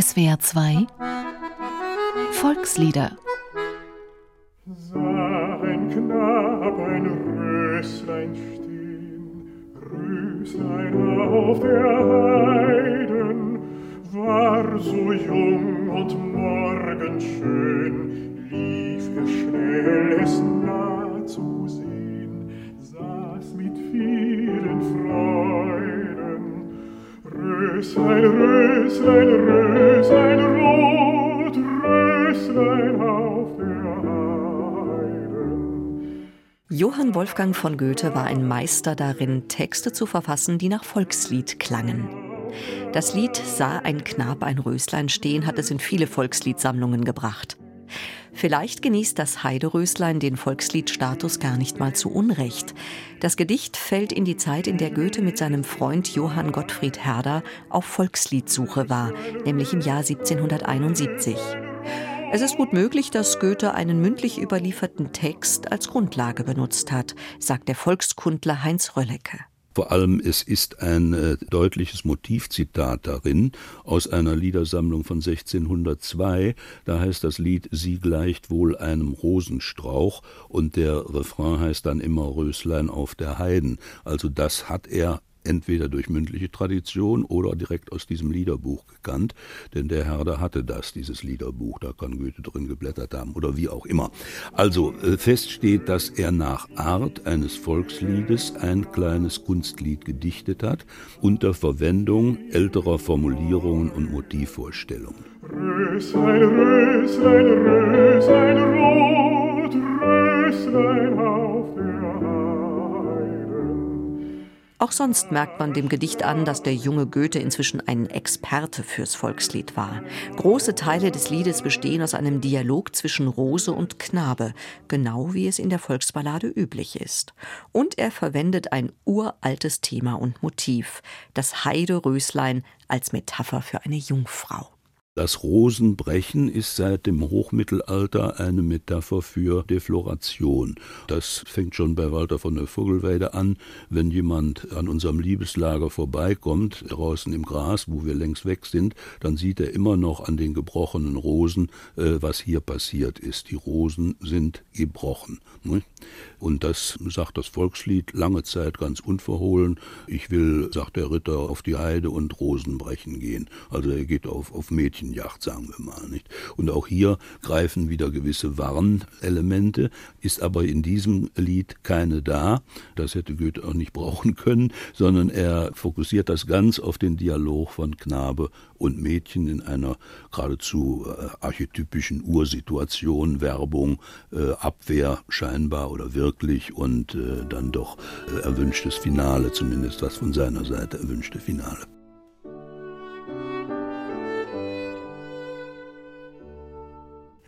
SWR 2 Volkslieder. Sah ein Knab ein Röslein stehen, Röslein auf der Heiden, war so jung und morgenschön, lief er schnell es nah zu sehen, Röslein, Röslein, Röslein rot, Röslein auf der Heiden. Johann Wolfgang von Goethe war ein Meister darin, Texte zu verfassen, die nach Volkslied klangen. Das Lied Sah ein Knab ein Röslein stehen hat es in viele Volksliedsammlungen gebracht. Vielleicht genießt das Heideröslein den Volksliedstatus gar nicht mal zu Unrecht. Das Gedicht fällt in die Zeit, in der Goethe mit seinem Freund Johann Gottfried Herder auf Volksliedsuche war, nämlich im Jahr 1771. Es ist gut möglich, dass Goethe einen mündlich überlieferten Text als Grundlage benutzt hat, sagt der Volkskundler Heinz Röllecke. Vor allem, es ist ein äh, deutliches Motivzitat darin aus einer Liedersammlung von 1602. Da heißt das Lied Sie gleicht wohl einem Rosenstrauch und der Refrain heißt dann immer Röslein auf der Heiden. Also das hat er entweder durch mündliche Tradition oder direkt aus diesem Liederbuch gekannt, denn der Herder hatte das, dieses Liederbuch, da kann Goethe drin geblättert haben oder wie auch immer. Also äh, fest steht, dass er nach Art eines Volksliedes ein kleines Kunstlied gedichtet hat, unter Verwendung älterer Formulierungen und Motivvorstellungen. Röslein, Röslein, Röslein rot, Röslein auf der. Auch sonst merkt man dem Gedicht an, dass der junge Goethe inzwischen ein Experte fürs Volkslied war. Große Teile des Liedes bestehen aus einem Dialog zwischen Rose und Knabe, genau wie es in der Volksballade üblich ist. Und er verwendet ein uraltes Thema und Motiv, das Heideröslein als Metapher für eine Jungfrau. Das Rosenbrechen ist seit dem Hochmittelalter eine Metapher für Defloration. Das fängt schon bei Walter von der Vogelweide an. Wenn jemand an unserem Liebeslager vorbeikommt, draußen im Gras, wo wir längst weg sind, dann sieht er immer noch an den gebrochenen Rosen, äh, was hier passiert ist. Die Rosen sind gebrochen. Ne? Und das sagt das Volkslied lange Zeit ganz unverhohlen. Ich will, sagt der Ritter, auf die Heide und Rosen brechen gehen. Also er geht auf, auf Mädchenjacht, sagen wir mal. Nicht? Und auch hier greifen wieder gewisse Warnelemente, ist aber in diesem Lied keine da. Das hätte Goethe auch nicht brauchen können, sondern er fokussiert das ganz auf den Dialog von Knabe und Mädchen in einer geradezu äh, archetypischen Ursituation, Werbung, äh, Abwehr scheinbar oder wirklich und äh, dann doch erwünschtes Finale, zumindest was von seiner Seite erwünschte Finale.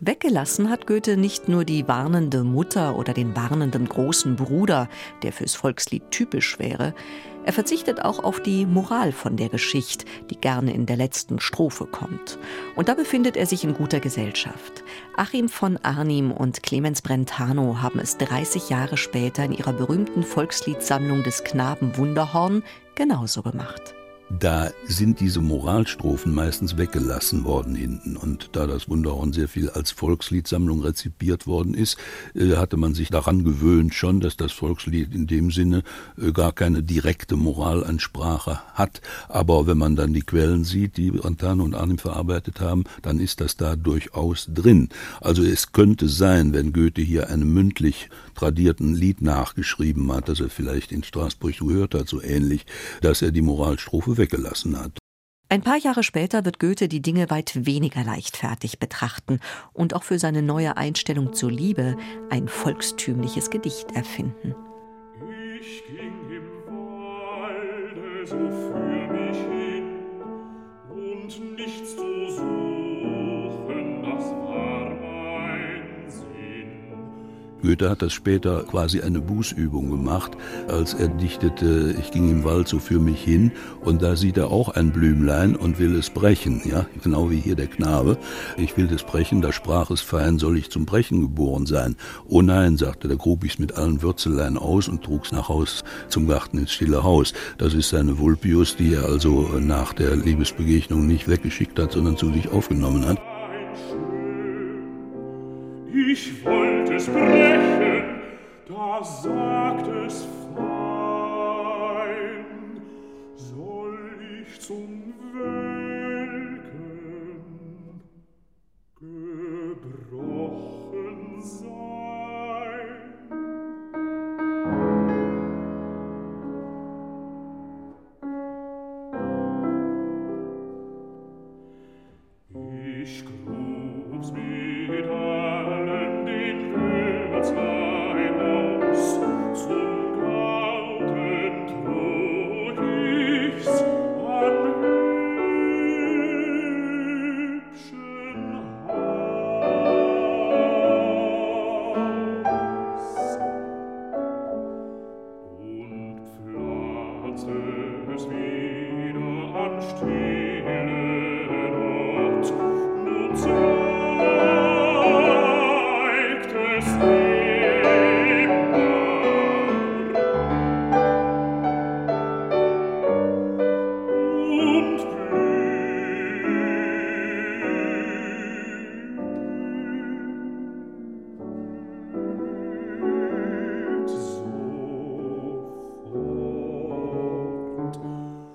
Weggelassen hat Goethe nicht nur die warnende Mutter oder den warnenden großen Bruder, der fürs Volkslied typisch wäre, er verzichtet auch auf die Moral von der Geschichte, die gerne in der letzten Strophe kommt. Und da befindet er sich in guter Gesellschaft. Achim von Arnim und Clemens Brentano haben es 30 Jahre später in ihrer berühmten Volksliedsammlung des Knaben Wunderhorn genauso gemacht. Da sind diese Moralstrophen meistens weggelassen worden hinten. Und da das Wunderhorn sehr viel als Volksliedsammlung rezipiert worden ist, äh, hatte man sich daran gewöhnt schon, dass das Volkslied in dem Sinne äh, gar keine direkte Moralansprache hat. Aber wenn man dann die Quellen sieht, die Antano und Arnim verarbeitet haben, dann ist das da durchaus drin. Also es könnte sein, wenn Goethe hier einem mündlich tradierten Lied nachgeschrieben hat, das er vielleicht in Straßburg gehört hat, so ähnlich, dass er die Moralstrophe weggelassen hat. Ein paar Jahre später wird Goethe die Dinge weit weniger leichtfertig betrachten und auch für seine neue Einstellung zur Liebe ein volkstümliches Gedicht erfinden. Ich ging im Walde so für mich hin und nichts zu Goethe hat das später quasi eine Bußübung gemacht, als er dichtete, ich ging im Wald so für mich hin und da sieht er auch ein Blümlein und will es brechen, ja, genau wie hier der Knabe. Ich will es brechen, da sprach es fein, soll ich zum Brechen geboren sein? Oh nein, sagte, da grub ich's mit allen Würzeleien aus und trug's nach Haus zum Garten ins stille Haus. Das ist seine Vulpius, die er also nach der Liebesbegegnung nicht weggeschickt hat, sondern zu sich aufgenommen hat. sagt es fein, soll ich zum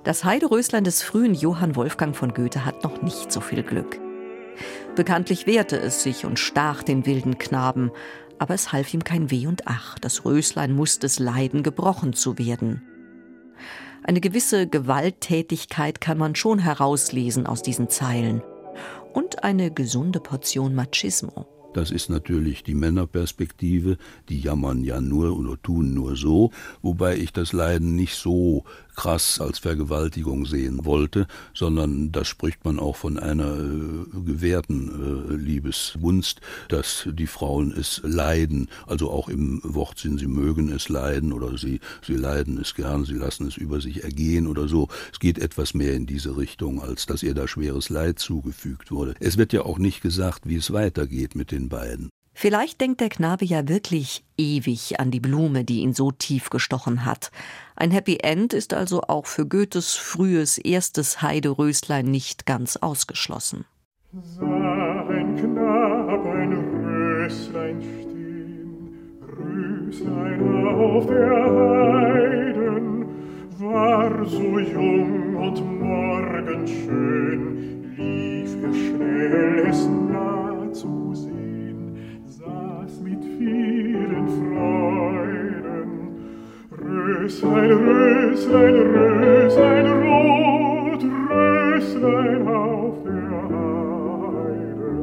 Das Heideröslein des frühen Johann Wolfgang von Goethe hat noch nicht so viel Glück. Bekanntlich wehrte es sich und stach den wilden Knaben, aber es half ihm kein Weh und Ach, das Röslein musste es leiden, gebrochen zu werden. Eine gewisse Gewalttätigkeit kann man schon herauslesen aus diesen Zeilen. Und eine gesunde Portion Machismo. Das ist natürlich die Männerperspektive, die jammern ja nur oder tun nur so, wobei ich das Leiden nicht so krass als Vergewaltigung sehen wollte, sondern da spricht man auch von einer äh, gewährten äh, Liebesgunst, dass die Frauen es leiden, also auch im Wortsinn, sie mögen es leiden oder sie, sie leiden es gern, sie lassen es über sich ergehen oder so. Es geht etwas mehr in diese Richtung, als dass ihr da schweres Leid zugefügt wurde. Es wird ja auch nicht gesagt, wie es weitergeht mit den beiden. Vielleicht denkt der Knabe ja wirklich ewig an die Blume, die ihn so tief gestochen hat. Ein Happy End ist also auch für Goethes frühes erstes Heideröslein nicht ganz ausgeschlossen. Sah ein Knab ein Röslein stehen, Röslein auf der Heiden, war so jung und morgenschön, lief er schnell es Röslein, Röslein, Röslein, rot, Röslein auf der Heiden.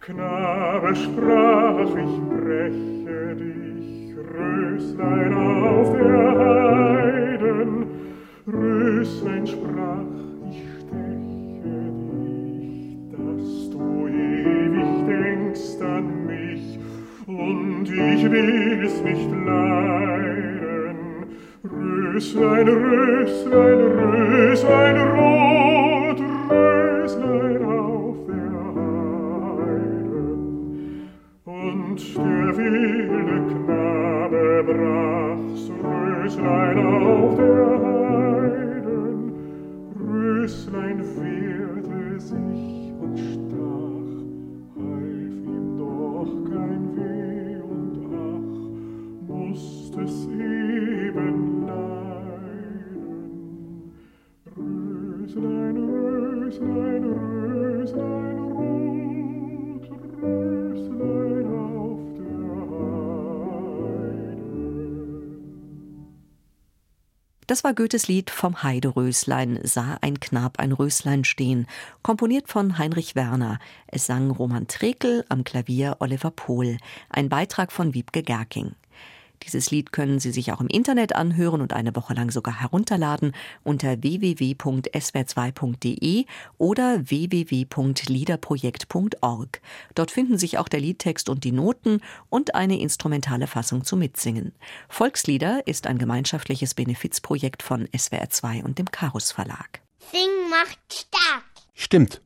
Knabe sprach, ich breche dich, Röslein auf der Heiden. Röslein sprach, ich steche dich, dass du ewig denkst an mich, und ich will's nicht leiden. Röslein, Röslein, Röslein, rot, Röslein auf der Heiden. Und der wilde Knabe brach's Röslein auf der Heiden. Röslein wehrte sich und stach, half ihm doch kein Weh Das war Goethes Lied vom Heideröslein, sah ein Knab ein Röslein stehen, komponiert von Heinrich Werner. Es sang Roman Trekel, am Klavier Oliver Pohl, ein Beitrag von Wiebke Gerking. Dieses Lied können Sie sich auch im Internet anhören und eine Woche lang sogar herunterladen unter www.swr2.de oder www.liederprojekt.org. Dort finden sich auch der Liedtext und die Noten und eine instrumentale Fassung zum Mitsingen. Volkslieder ist ein gemeinschaftliches Benefizprojekt von SWR2 und dem Karus Verlag. Sing macht stark. Stimmt.